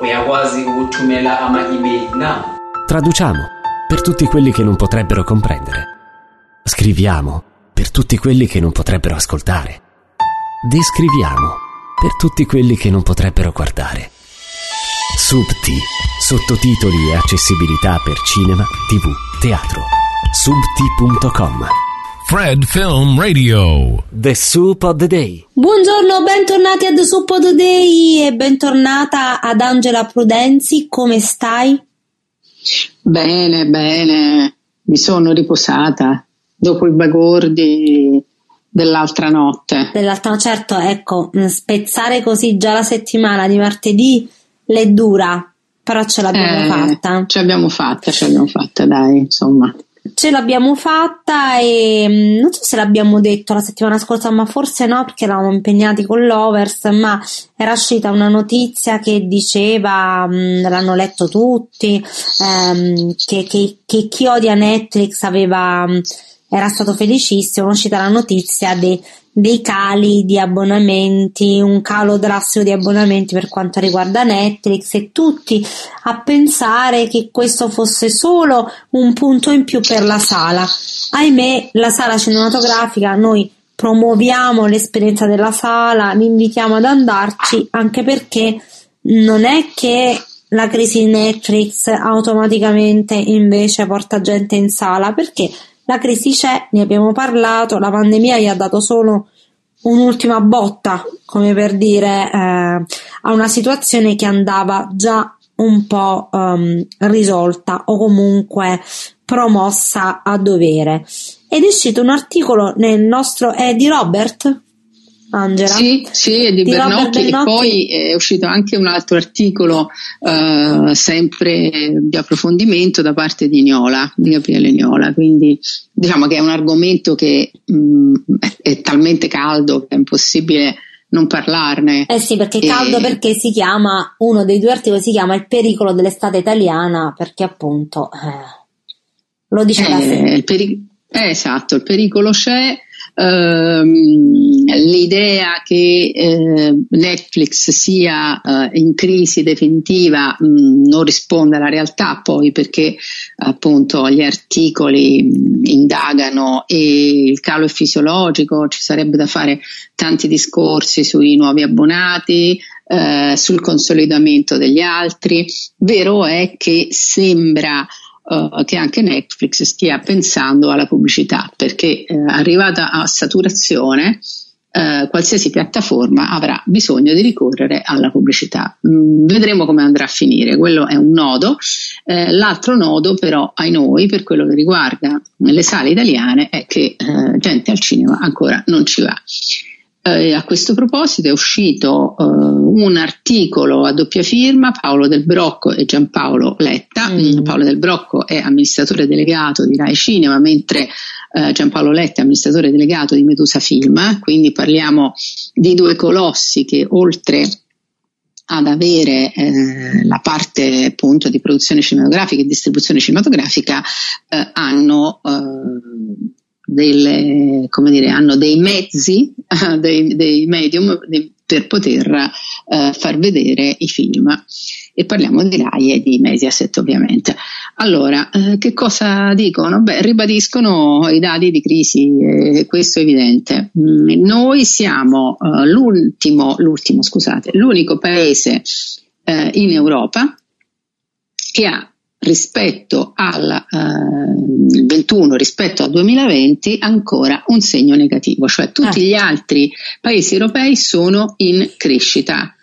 uyakwazi ukuthumela ama-email na Traduciamo per tutti quelli che non potrebbero comprendere. Scriviamo per tutti quelli che non potrebbero ascoltare. Descriviamo per tutti quelli che non potrebbero guardare. Subti, sottotitoli e accessibilità per cinema, tv, teatro. Subti.com Fred Film Radio. The Soup of the Day. Buongiorno, bentornati a The Soup of the Day e bentornata ad Angela Prudenzi, come stai? Bene, bene, mi sono riposata dopo i bagordi dell'altra notte. Dell'altro, certo, ecco, mh, spezzare così già la settimana di martedì l'è dura, però ce l'abbiamo Eh, fatta. Ce l'abbiamo fatta, ce l'abbiamo fatta, dai, insomma. Ce l'abbiamo fatta e mh, non so se l'abbiamo detto la settimana scorsa, ma forse no, perché eravamo impegnati con l'Overs, ma era uscita una notizia che diceva, mh, l'hanno letto tutti, ehm, che, che- che chi odia Netflix aveva, mh, era stato felicissimo, è uscita la notizia de- dei cali di abbonamenti, un calo drastico di abbonamenti per quanto riguarda Netflix e tutti a pensare che questo fosse solo un punto in più per la sala. Ahimè, la sala cinematografica noi promuoviamo l'esperienza della sala, vi invitiamo ad andarci anche perché non è che la crisi di Netflix automaticamente invece porta gente in sala perché la crisi c'è, ne abbiamo parlato, la pandemia gli ha dato solo un'ultima botta, come per dire, eh, a una situazione che andava già un po' ehm, risolta o comunque promossa a dovere. Ed è uscito un articolo nel nostro, di Robert? Angela? Sì, sì, è di, Di Robert Bernocchi, e Bernocchi. poi è uscito anche un altro articolo eh, sempre di approfondimento da parte di Niola, di Gabriele Niola, quindi diciamo che è un argomento che mh, è talmente caldo che è impossibile non parlarne. Eh sì, perché è E- caldo perché si chiama, uno dei due articoli si chiama Il pericolo dell'estate italiana, perché appunto eh, lo dice da sé. Eh, il peri- eh, esatto, il pericolo c'è. ehm, l'idea che eh, Netflix sia eh, in crisi definitiva mh, non risponde alla realtà poi perché appunto gli articoli mh, indagano e il calo è fisiologico, ci sarebbe da fare tanti discorsi sui nuovi abbonati, eh, sul consolidamento degli altri. Vero è che sembra eh, che anche Netflix stia pensando alla pubblicità perché eh, arrivata a saturazione eh, qualsiasi piattaforma avrà bisogno di ricorrere alla pubblicità. Mm, vedremo come andrà a finire, quello è un nodo. Eh, l'altro nodo però ai noi per quello che riguarda le sale italiane è che eh, gente al cinema ancora non ci va. Eh, a questo proposito è uscito eh, un articolo a doppia firma Paolo Del Brocco e Giampaolo Letta. Mm. Paolo Del Brocco è amministratore delegato di Rai Cinema, mentre eh, Giampaolo Letta è amministratore delegato di Medusa Film, quindi parliamo di due colossi che oltre ad avere eh, la parte appunto di produzione cinematografica e distribuzione cinematografica eh, hanno eh, delle, come dire, hanno dei mezzi, dei, dei medium di- per poter eh, far vedere i film. E parliamo di Rai e di Mediaset ovviamente. Allora, eh, che cosa dicono? Beh, ribadiscono i dati di crisi, eh, questo è evidente. Mm, noi siamo eh, l'ultimo, l'ultimo, scusate, l'unico paese eh, in Europa che ha rispetto al eh, 21 rispetto al 2020 ancora un segno negativo, cioè tutti Ah. gli altri paesi europei sono in crescita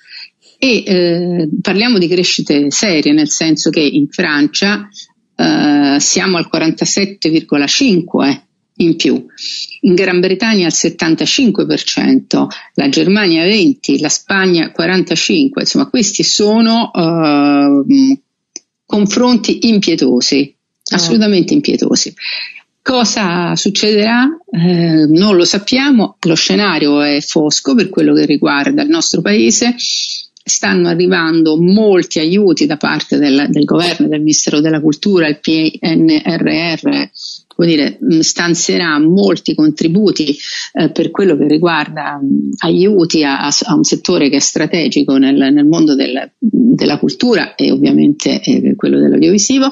e eh, parliamo di crescite serie, nel senso che in Francia eh, siamo al 47,5 in più, in Gran Bretagna al 75%, la Germania 20%, la Spagna 45%, insomma questi sono eh, confronti impietosi, assolutamente impietosi. Cosa succederà? Eh, non lo sappiamo, lo scenario è fosco per quello che riguarda il nostro paese. Stanno arrivando molti aiuti da parte del, del governo, del Ministero della Cultura, il PNRR dire, stanzierà molti contributi eh, per quello che riguarda mh, aiuti a, a, un settore che è strategico nel, nel mondo del, della cultura e ovviamente eh, quello dell'audiovisivo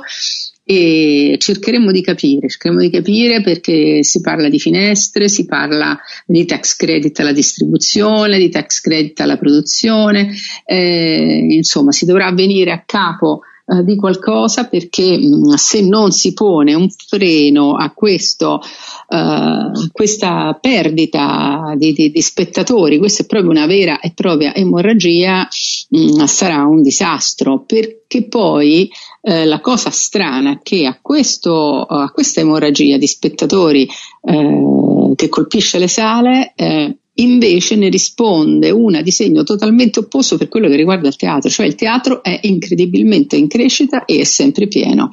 e cercheremo di capire, cercheremo di capire perché si parla di finestre, si parla di tax credit alla distribuzione, di tax credit alla produzione, eh, insomma si dovrà venire a capo eh, di qualcosa perché mh, se non si pone un freno a questo, uh, questa perdita di, di, di, spettatori, questa è proprio una vera e propria emorragia, mh, sarà un disastro. Perché poi eh, la cosa strana è che a, questo, a questa emorragia di spettatori eh, che colpisce le sale eh, invece ne risponde una di segno totalmente opposto per quello che riguarda il teatro, cioè il teatro è incredibilmente in crescita e è sempre pieno.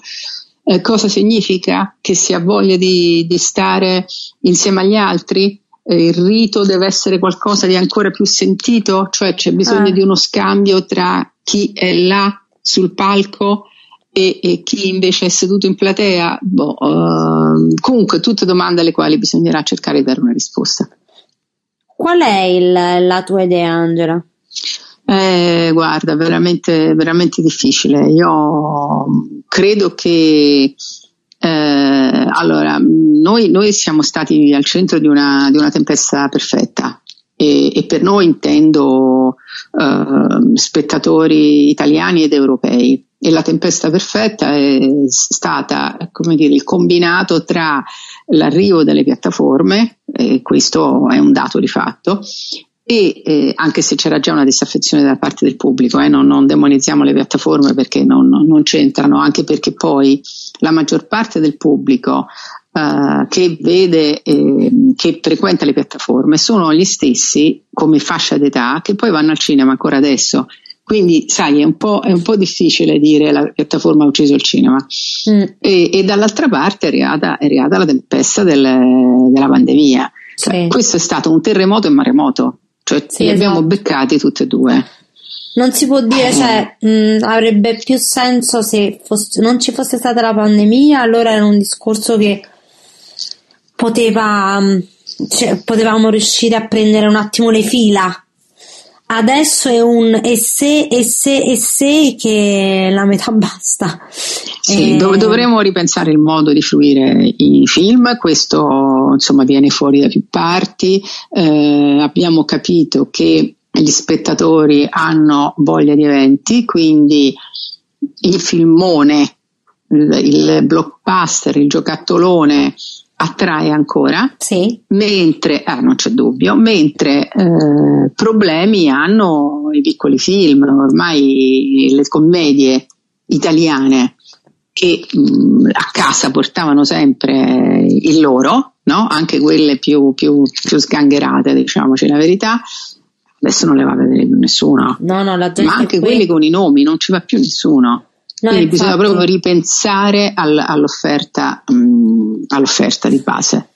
Eh, cosa significa? Che si ha voglia di, di stare insieme agli altri? Eh, il rito deve essere qualcosa di ancora più sentito, cioè c'è bisogno ah. di uno scambio tra chi è là sul palco e, e, chi invece è seduto in platea, boh, uh, comunque tutte domande alle quali bisognerà cercare di dare una risposta. Qual è il, la tua idea, Angela? Eh, guarda, veramente, veramente difficile. Io credo che eh, allora, noi, noi, siamo stati al centro di una, di una tempesta perfetta e, e, per noi intendo eh, spettatori italiani ed europei e la tempesta perfetta è stata come dire, il combinato tra l'arrivo delle piattaforme, e questo è un dato di fatto, e eh, anche se c'era già una disaffezione da parte del pubblico, eh, non, non, demonizziamo le piattaforme perché non, non, c'entrano, anche perché poi la maggior parte del pubblico Uh, che vede, eh, che frequenta le piattaforme sono gli stessi come fascia d'età che poi vanno al cinema ancora adesso quindi, sai, è un po', è un po difficile dire la piattaforma ha ucciso il cinema. Mm. E, e, dall'altra parte è arrivata, è arrivata la tempesta del, della pandemia. Cioè, Questo è stato un terremoto e un maremoto, cioè sì, li esatto. abbiamo beccati tutti e due. Non si può dire, cioè, mh, mm, avrebbe più senso se fosse, non ci fosse stata la pandemia, allora era un discorso che poteva, mm, cioè, potevamo riuscire a prendere un attimo le fila adesso è un e se e se e se che la metà basta. Sì, e... dov- dovremmo ripensare il modo di fruire i film, questo insomma viene fuori da più parti, eh, abbiamo capito che gli spettatori hanno voglia di eventi, quindi il filmone, il, il blockbuster, il giocattolone attrae ancora, sì. mentre, ah, non c'è dubbio, mentre eh, problemi hanno i piccoli film, ormai le commedie italiane che mh, a casa portavano sempre il loro, no? anche quelle più, più, più sgangherate, diciamoci la verità, adesso non le va a vedere più nessuno, no, no, ma anche qui... quelli con i nomi non ci va più nessuno. No, Quindi bisogna proprio ripensare all, all'offerta, mh, all'offerta, di base.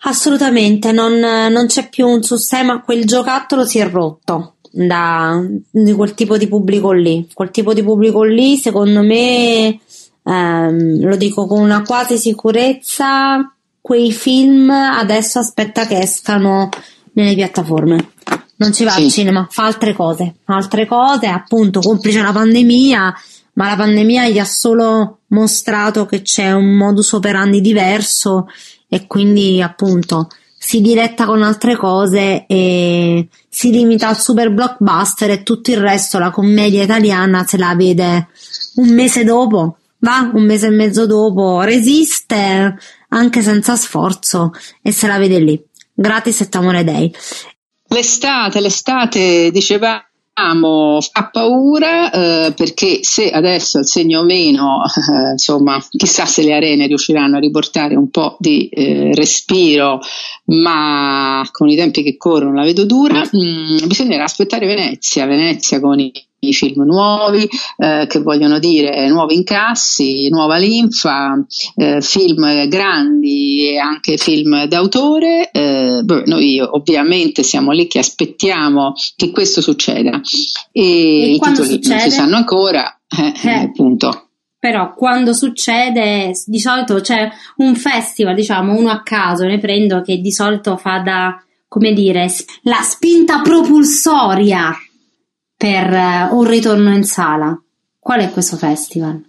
Assolutamente, non, non, c'è più un sistema, quel giocattolo si è rotto da di quel tipo di pubblico lì. Quel tipo di pubblico lì, secondo me, ehm, lo dico con una quasi sicurezza, quei film adesso aspetta che escano nelle piattaforme. Non ci va sì. al cinema, fa altre cose, altre cose, appunto, complice la pandemia ma la pandemia gli ha solo mostrato che c'è un modus operandi diverso e quindi appunto si diretta con altre cose e si limita al super blockbuster e tutto il resto, la commedia italiana se la vede un mese dopo, va un mese e mezzo dopo, resiste anche senza sforzo e se la vede lì. Gratis et amore dei. L'estate, l'estate diceva fa paura eh, perché se adesso al segno meno, eh, insomma, chissà se le arene riusciranno a riportare un po' di eh, respiro, ma con i tempi che corrono la vedo dura, mh, mm, bisognerà aspettare Venezia, Venezia con i film nuovi eh, che vogliono dire nuovi incassi, nuova linfa, eh, film grandi e anche film d'autore. Eh, noi ovviamente siamo lì che aspettiamo che questo succeda e, e i titoli succede? non si sanno ancora, eh, eh, appunto. però quando succede di solito c'è un festival, diciamo uno a caso, ne prendo che di solito fa da, come dire, la spinta propulsoria per uh, un ritorno in sala. Qual è questo festival?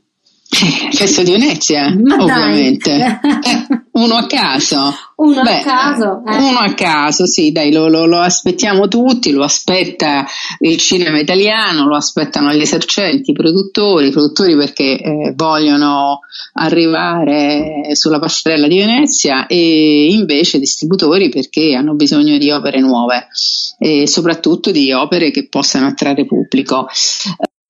Festa di Venezia, Ma ovviamente. Eh, uno a caso. Uno Beh, a caso. Eh. Uno a caso, sì, dai, lo, lo, lo, aspettiamo tutti, lo aspetta il cinema italiano, lo aspettano gli esercenti, i produttori, i produttori perché eh, vogliono arrivare sulla passerella di Venezia e invece i distributori perché hanno bisogno di opere nuove e soprattutto di opere che possano attrarre pubblico.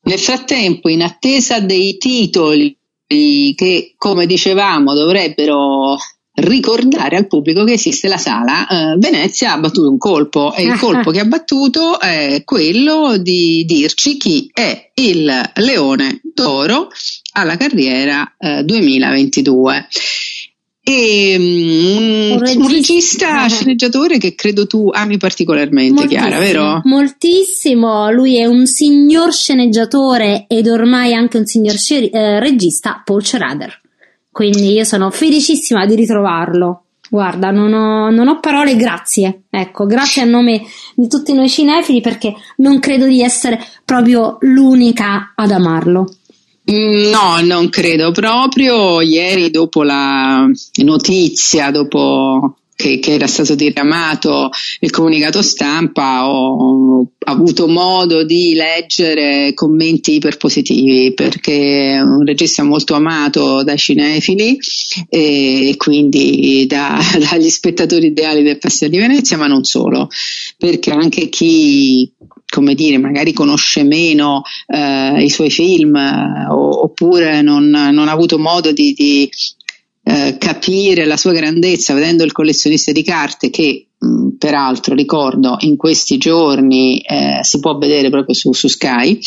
Nel frattempo, in attesa dei titoli che, come dicevamo, dovrebbero ricordare al pubblico che esiste la sala, eh, Venezia ha battuto un colpo e il colpo che ha battuto è quello di dirci chi è il leone d'oro alla carriera eh, 2022 e um, un, regista, un regista sceneggiatore che credo tu ami particolarmente, moltissimo, Chiara, vero? Moltissimo, lui è un signor sceneggiatore ed ormai anche un signor sce- eh, regista, Paul Schrader. Quindi io sono felicissima di ritrovarlo. Guarda, non ho, non ho, parole, grazie. Ecco, grazie a nome di tutti noi cinefili perché non credo di essere proprio l'unica ad amarlo. No, non credo proprio. Ieri dopo la notizia, dopo che, che, era stato diramato il comunicato stampa ho avuto modo di leggere commenti iperpositivi perché è un regista molto amato dai cinefili e quindi da, dagli spettatori ideali del Festival di Venezia ma non solo perché anche chi come dire, magari conosce meno eh, i suoi film eh, oppure non, non, ha avuto modo di, di eh, capire la sua grandezza vedendo il collezionista di carte che mh, peraltro ricordo in questi giorni eh, si può vedere proprio su, su Sky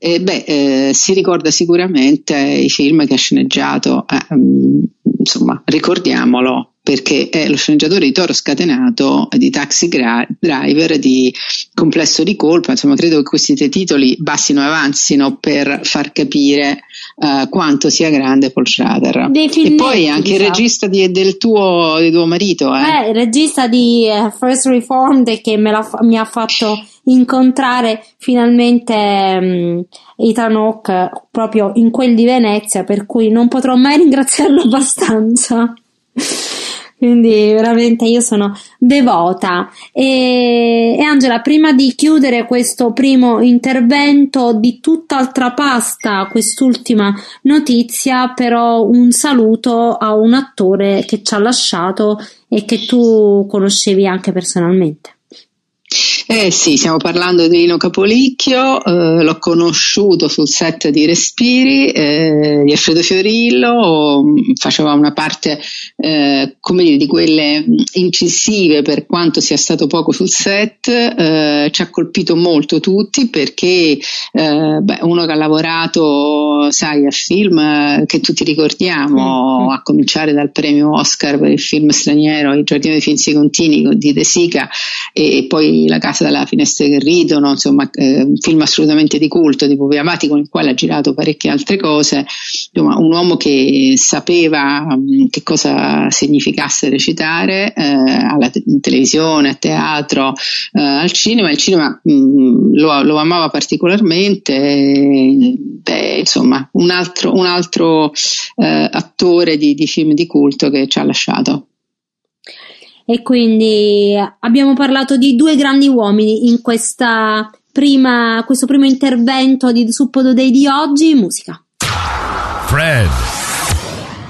eh, beh, eh, si ricorda sicuramente i film che ha sceneggiato, eh, mh, insomma, ricordiamolo, perché è lo sceneggiatore di Toro Scatenato, di Taxi Gra- Driver, di Complesso di Colpa, insomma credo che questi tre titoli bastino e avanzino per far capire uh, quanto sia grande Paul Schrader. E poi anche diciamo. il regista di, del tuo, di tuo marito. Eh. eh il regista di uh, First Reformed che mi ha fatto incontrare finalmente um, Ethan Hawke proprio in quel di Venezia, per cui non potrò mai ringraziarlo abbastanza. Quindi veramente io sono devota. E, e, Angela, prima di chiudere questo primo intervento di tutt'altra pasta, quest'ultima notizia, però un saluto a un attore che ci ha lasciato e che tu conoscevi anche personalmente. Eh sì, stiamo parlando di Lino Capolicchio, eh, l'ho conosciuto sul set di Respiri eh, di Alfredo Fiorillo, faceva una parte eh, come dire, di quelle incisive per quanto sia stato poco sul set, eh, ci ha colpito molto tutti perché eh, beh, uno che ha lavorato, sai, a film che tutti ricordiamo, mm-hmm. a cominciare dal premio Oscar per il film straniero Il giardino dei Finzi Contini di De Sica e poi La casa dalla finestra che ridono, insomma eh, un film assolutamente di culto di Pupi Avati con il quale ha girato parecchie altre cose, insomma un uomo che sapeva mm, che cosa significasse recitare eh, alla te- televisione, a teatro, eh, al cinema, il cinema mh, mm, lo, lo, amava particolarmente, beh, insomma un altro, un altro eh, attore di, di film di culto che ci ha lasciato e quindi abbiamo parlato di due grandi uomini in questa prima, questo primo intervento di Suppodo Day di oggi, musica. Fred.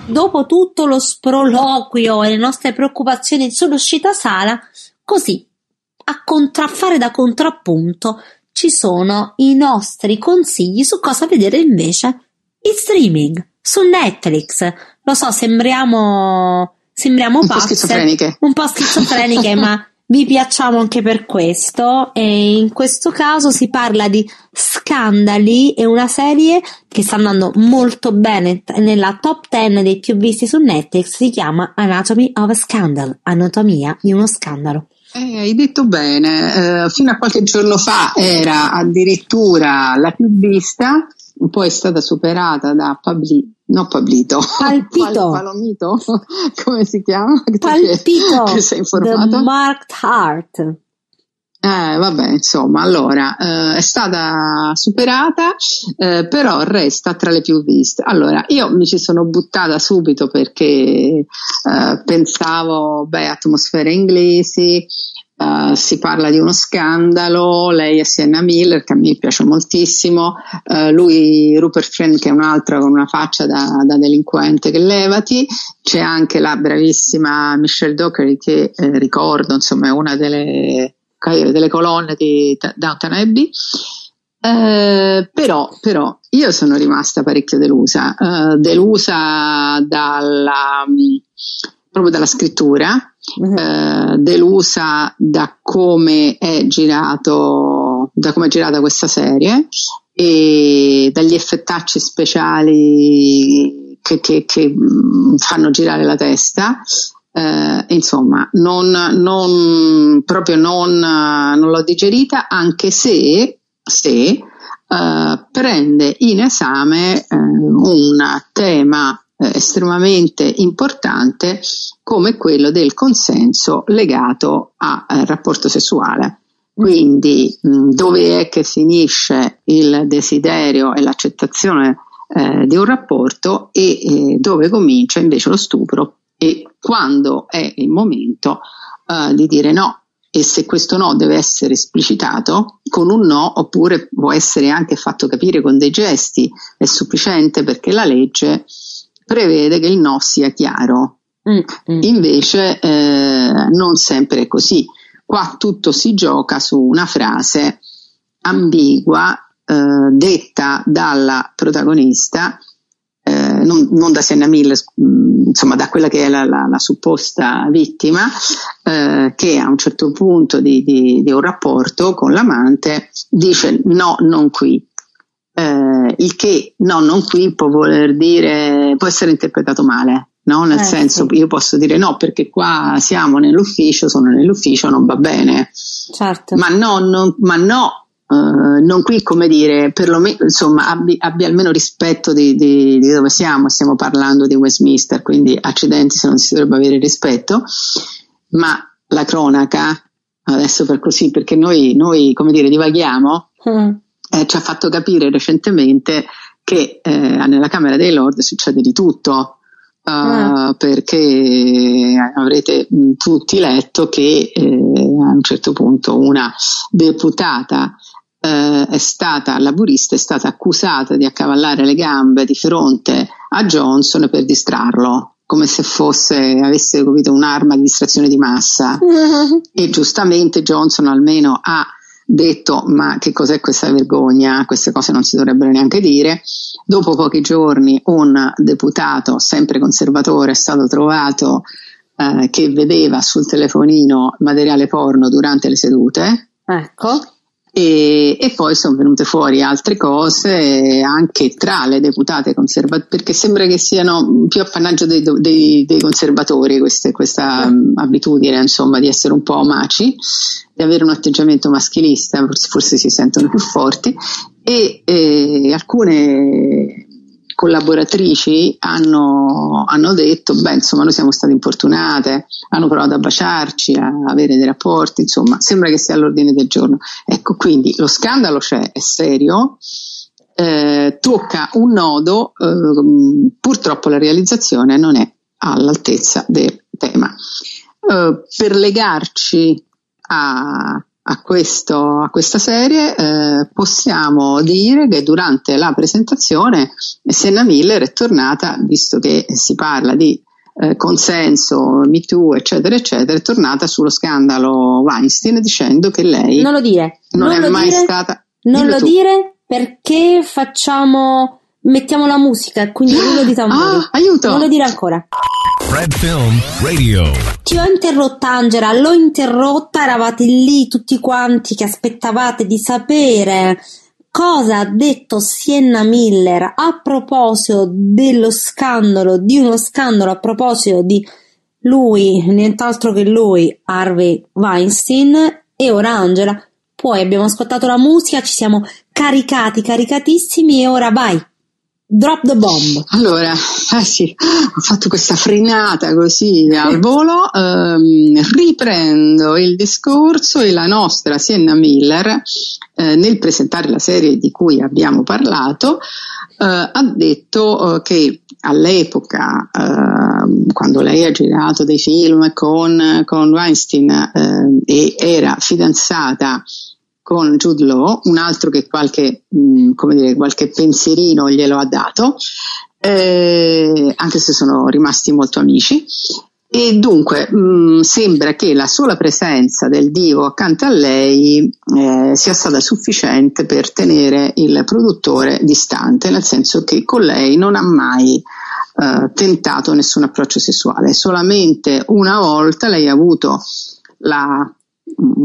Dopo tutto lo sproloquio e le nostre preoccupazioni sull'uscita sala, così, a contraffare da contrappunto, ci sono i nostri consigli su cosa vedere invece in streaming, su Netflix. Lo so, sembriamo sembriamo un pazze, po' schizofreniche, un po' schizofreniche, ma vi piacciamo anche per questo. E in questo caso si parla di Scandali, è una serie che sta andando molto bene nella top 10 dei più visti su Netflix, si chiama Anatomy of a Scandal, anatomia di uno scandalo. Eh, hai detto bene, eh, fino a qualche giorno fa era addirittura la più vista, poi è stata superata da Pabli, no Pablito, Palpito. Pal- Palomito, come si chiama? Palpito, Che sei informato? The Marked Heart. Eh, vabbè, insomma, allora eh, è stata superata, eh, però resta tra le più viste. Allora, io mi ci sono buttata subito perché eh, pensavo, beh, atmosfere inglesi, eh, si parla di uno scandalo, lei è Sienna Miller, che a me piace moltissimo, eh, lui Rupert Friend, che è un altro con una faccia da, da delinquente che levati, c'è anche la bravissima Michelle Dockery che eh, ricordo, insomma, è una delle delle colonne di Downton Abbey. Eh, però, però io sono rimasta parecchio delusa, eh, delusa dalla, proprio dalla scrittura, eh, delusa da come è girato, da come è girata questa serie e dagli effettacci speciali che, che, che mh, fanno girare la testa. Eh, insomma, non, non, proprio non, non l'ho digerita, anche se, se eh, prende in esame eh, un tema eh, estremamente importante come quello del consenso legato al rapporto sessuale. Quindi mh, dove è che finisce il desiderio e l'accettazione eh, di un rapporto e eh, dove comincia invece lo stupro e quando è il momento uh, di dire no e se questo no deve essere esplicitato con un no oppure può essere anche fatto capire con dei gesti è sufficiente perché la legge prevede che il no sia chiaro Mm, mm. invece eh, non sempre è così qua tutto si gioca su una frase ambigua eh, detta dalla protagonista eh, non, non, da Sienna Miller, mh, insomma da quella che è la, la, la supposta vittima, eh, che a un certo punto di, di, di, un rapporto con l'amante dice no, non qui. Eh, il che no, non qui può voler dire, può essere interpretato male. No? Nel Eh, senso, sì. io posso dire no perché qua siamo nell'ufficio, sono nell'ufficio, non va bene. Certo. Ma no, non, ma no, eh, non qui come dire, perlomeno, insomma, abbi, abbia almeno rispetto di, di- di dove siamo, stiamo parlando di Westminster, quindi accidenti se non si dovrebbe avere rispetto, ma la cronaca, adesso per così, perché noi, noi come dire, divaghiamo, Mm. Eh, ci ha fatto capire recentemente che eh, nella Camera dei Lord succede di tutto. eh, Ah. perché avrete mh, tutti letto che eh, a un certo punto una deputata eh, è stata laburista, è stata accusata di accavallare le gambe di fronte a Johnson per distrarlo, come se fosse, avesse capito, un'arma di distrazione di massa e giustamente Johnson almeno ha detto ma che cos'è questa vergogna, queste cose non si dovrebbero neanche dire. Dopo pochi giorni un deputato, sempre conservatore, è stato trovato eh, che vedeva sul telefonino materiale porno durante le sedute Ecco. E, e poi sono venute fuori altre cose anche tra le deputate conservatrici, perché sembra che siano più appannaggio dei, dei- dei conservatori queste- questa mh, abitudine insomma di essere un po' maci, di avere un atteggiamento maschilista, forse, forse si sentono più forti. E, e alcune collaboratrici hanno, hanno detto, beh insomma noi siamo state importunate, hanno provato a baciarci, a avere dei rapporti, insomma sembra che sia all'ordine del giorno. Ecco, quindi lo scandalo c'è, è serio, eh, tocca un nodo, ehm, purtroppo la realizzazione non è all'altezza del tema. Eh, per legarci a, a questo- a questa serie eh, possiamo dire che durante la presentazione Senna Miller è tornata, visto che si parla di eh, consenso, Me Too, eccetera, eccetera, è tornata sullo scandalo Weinstein dicendo che lei Non lo dire. non, Non è mai dire. stata... Non lo tu. dire perché facciamo. Mettiamo la musica e quindi rullo di tamburi. Ah, aiuto! Non lo dire ancora. Fred Film Radio. Ti ho interrotta Angela, l'ho interrotta, eravate lì tutti quanti che aspettavate di sapere cosa ha detto Sienna Miller a proposito dello scandalo, di uno scandalo a proposito di lui, nient'altro che lui, Harvey Weinstein, e ora Angela. Poi abbiamo ascoltato la musica, ci siamo caricati, caricatissimi e ora vai, Drop the bomb. Allora, eh sì, ho fatto questa frenata così al volo, ehm, riprendo il discorso e la nostra Sienna Miller, eh, nel presentare la serie di cui abbiamo parlato, eh, ha detto eh, che all'epoca, ehm, quando lei ha girato dei film con, con Weinstein eh, e era fidanzata con Jude Law, un altro che qualche, mh, mm, come dire, qualche pensierino glielo ha dato, eh, anche se sono rimasti molto amici. E dunque mh, mm, sembra che la sola presenza del divo accanto a lei eh, sia stata sufficiente per tenere il produttore distante, nel senso che con lei non ha mai eh, tentato nessun approccio sessuale, solamente una volta lei ha avuto la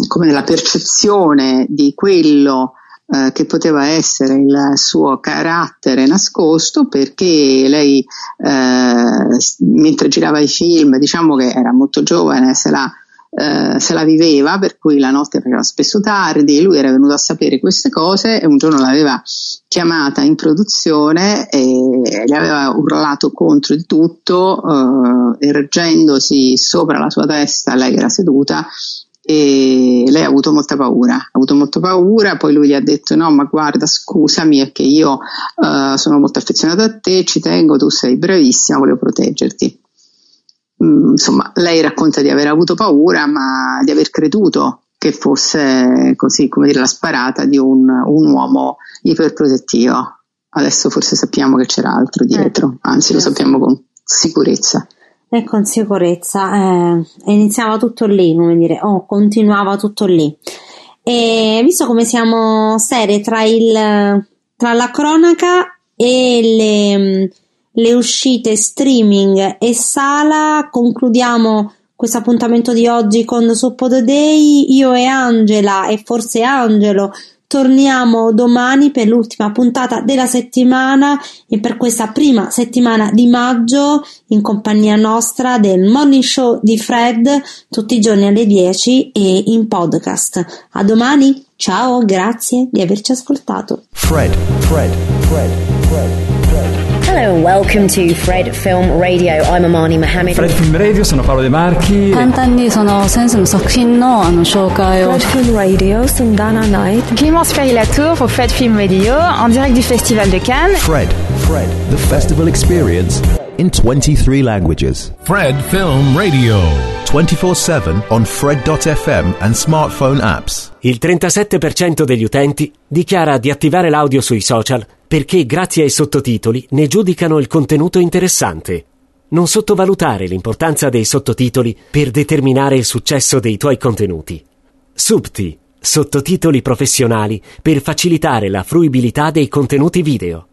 come la percezione di quello eh, che poteva essere il suo carattere nascosto perché lei eh, mentre girava i film diciamo che era molto giovane se la, eh, se la viveva per cui la notte faceva spesso tardi lui era venuto a sapere queste cose e un giorno l'aveva chiamata in produzione e gli aveva urlato contro di tutto eh, ergendosi sopra la sua testa lei era seduta e lei ha avuto molta paura, ha avuto molta paura, poi lui gli ha detto no ma guarda scusami è che io uh, sono molto affezionato a te, ci tengo, tu sei bravissima, volevo proteggerti. Mm, insomma, lei racconta di aver avuto paura ma di aver creduto che fosse così come dire la sparata di un, un uomo iperprotettivo. Adesso forse sappiamo che c'era altro dietro, eh, anzi lo sappiamo con sicurezza e con sicurezza eh, iniziava tutto lì, come dire, o oh, continuava tutto lì. E visto come siamo serie tra, il, tra la cronaca e le, le uscite streaming e sala, concludiamo questo appuntamento di oggi con Suppo Day. Io e Angela e forse Angelo Torniamo domani per l'ultima puntata della settimana e per questa prima settimana di maggio in compagnia nostra del Morning Show di Fred tutti i giorni alle 10 e in podcast. A domani, ciao, grazie di averci ascoltato. Fred, Fred, Fred, Fred. Hello and welcome to Fred Film Radio. I'm Amani Mohammed. Fred Film Radio, sono Paolo De Marchi. 簡単にそのセンスの作品のあの紹介を。Fred Film Radio, sono Dana Knight. Clémence Ferry-Latour pour Fred Film Radio, en direct du Festival de Cannes. Fred, Fred, the festival experience in 23 languages. Fred Film Radio. 24/7 on Fred.fm and smartphone apps. Il 37% degli utenti dichiara di attivare l'audio sui social perché grazie ai sottotitoli ne giudicano il contenuto interessante. Non sottovalutare l'importanza dei sottotitoli per determinare il successo dei tuoi contenuti. Subti, sottotitoli professionali per facilitare la fruibilità dei contenuti video.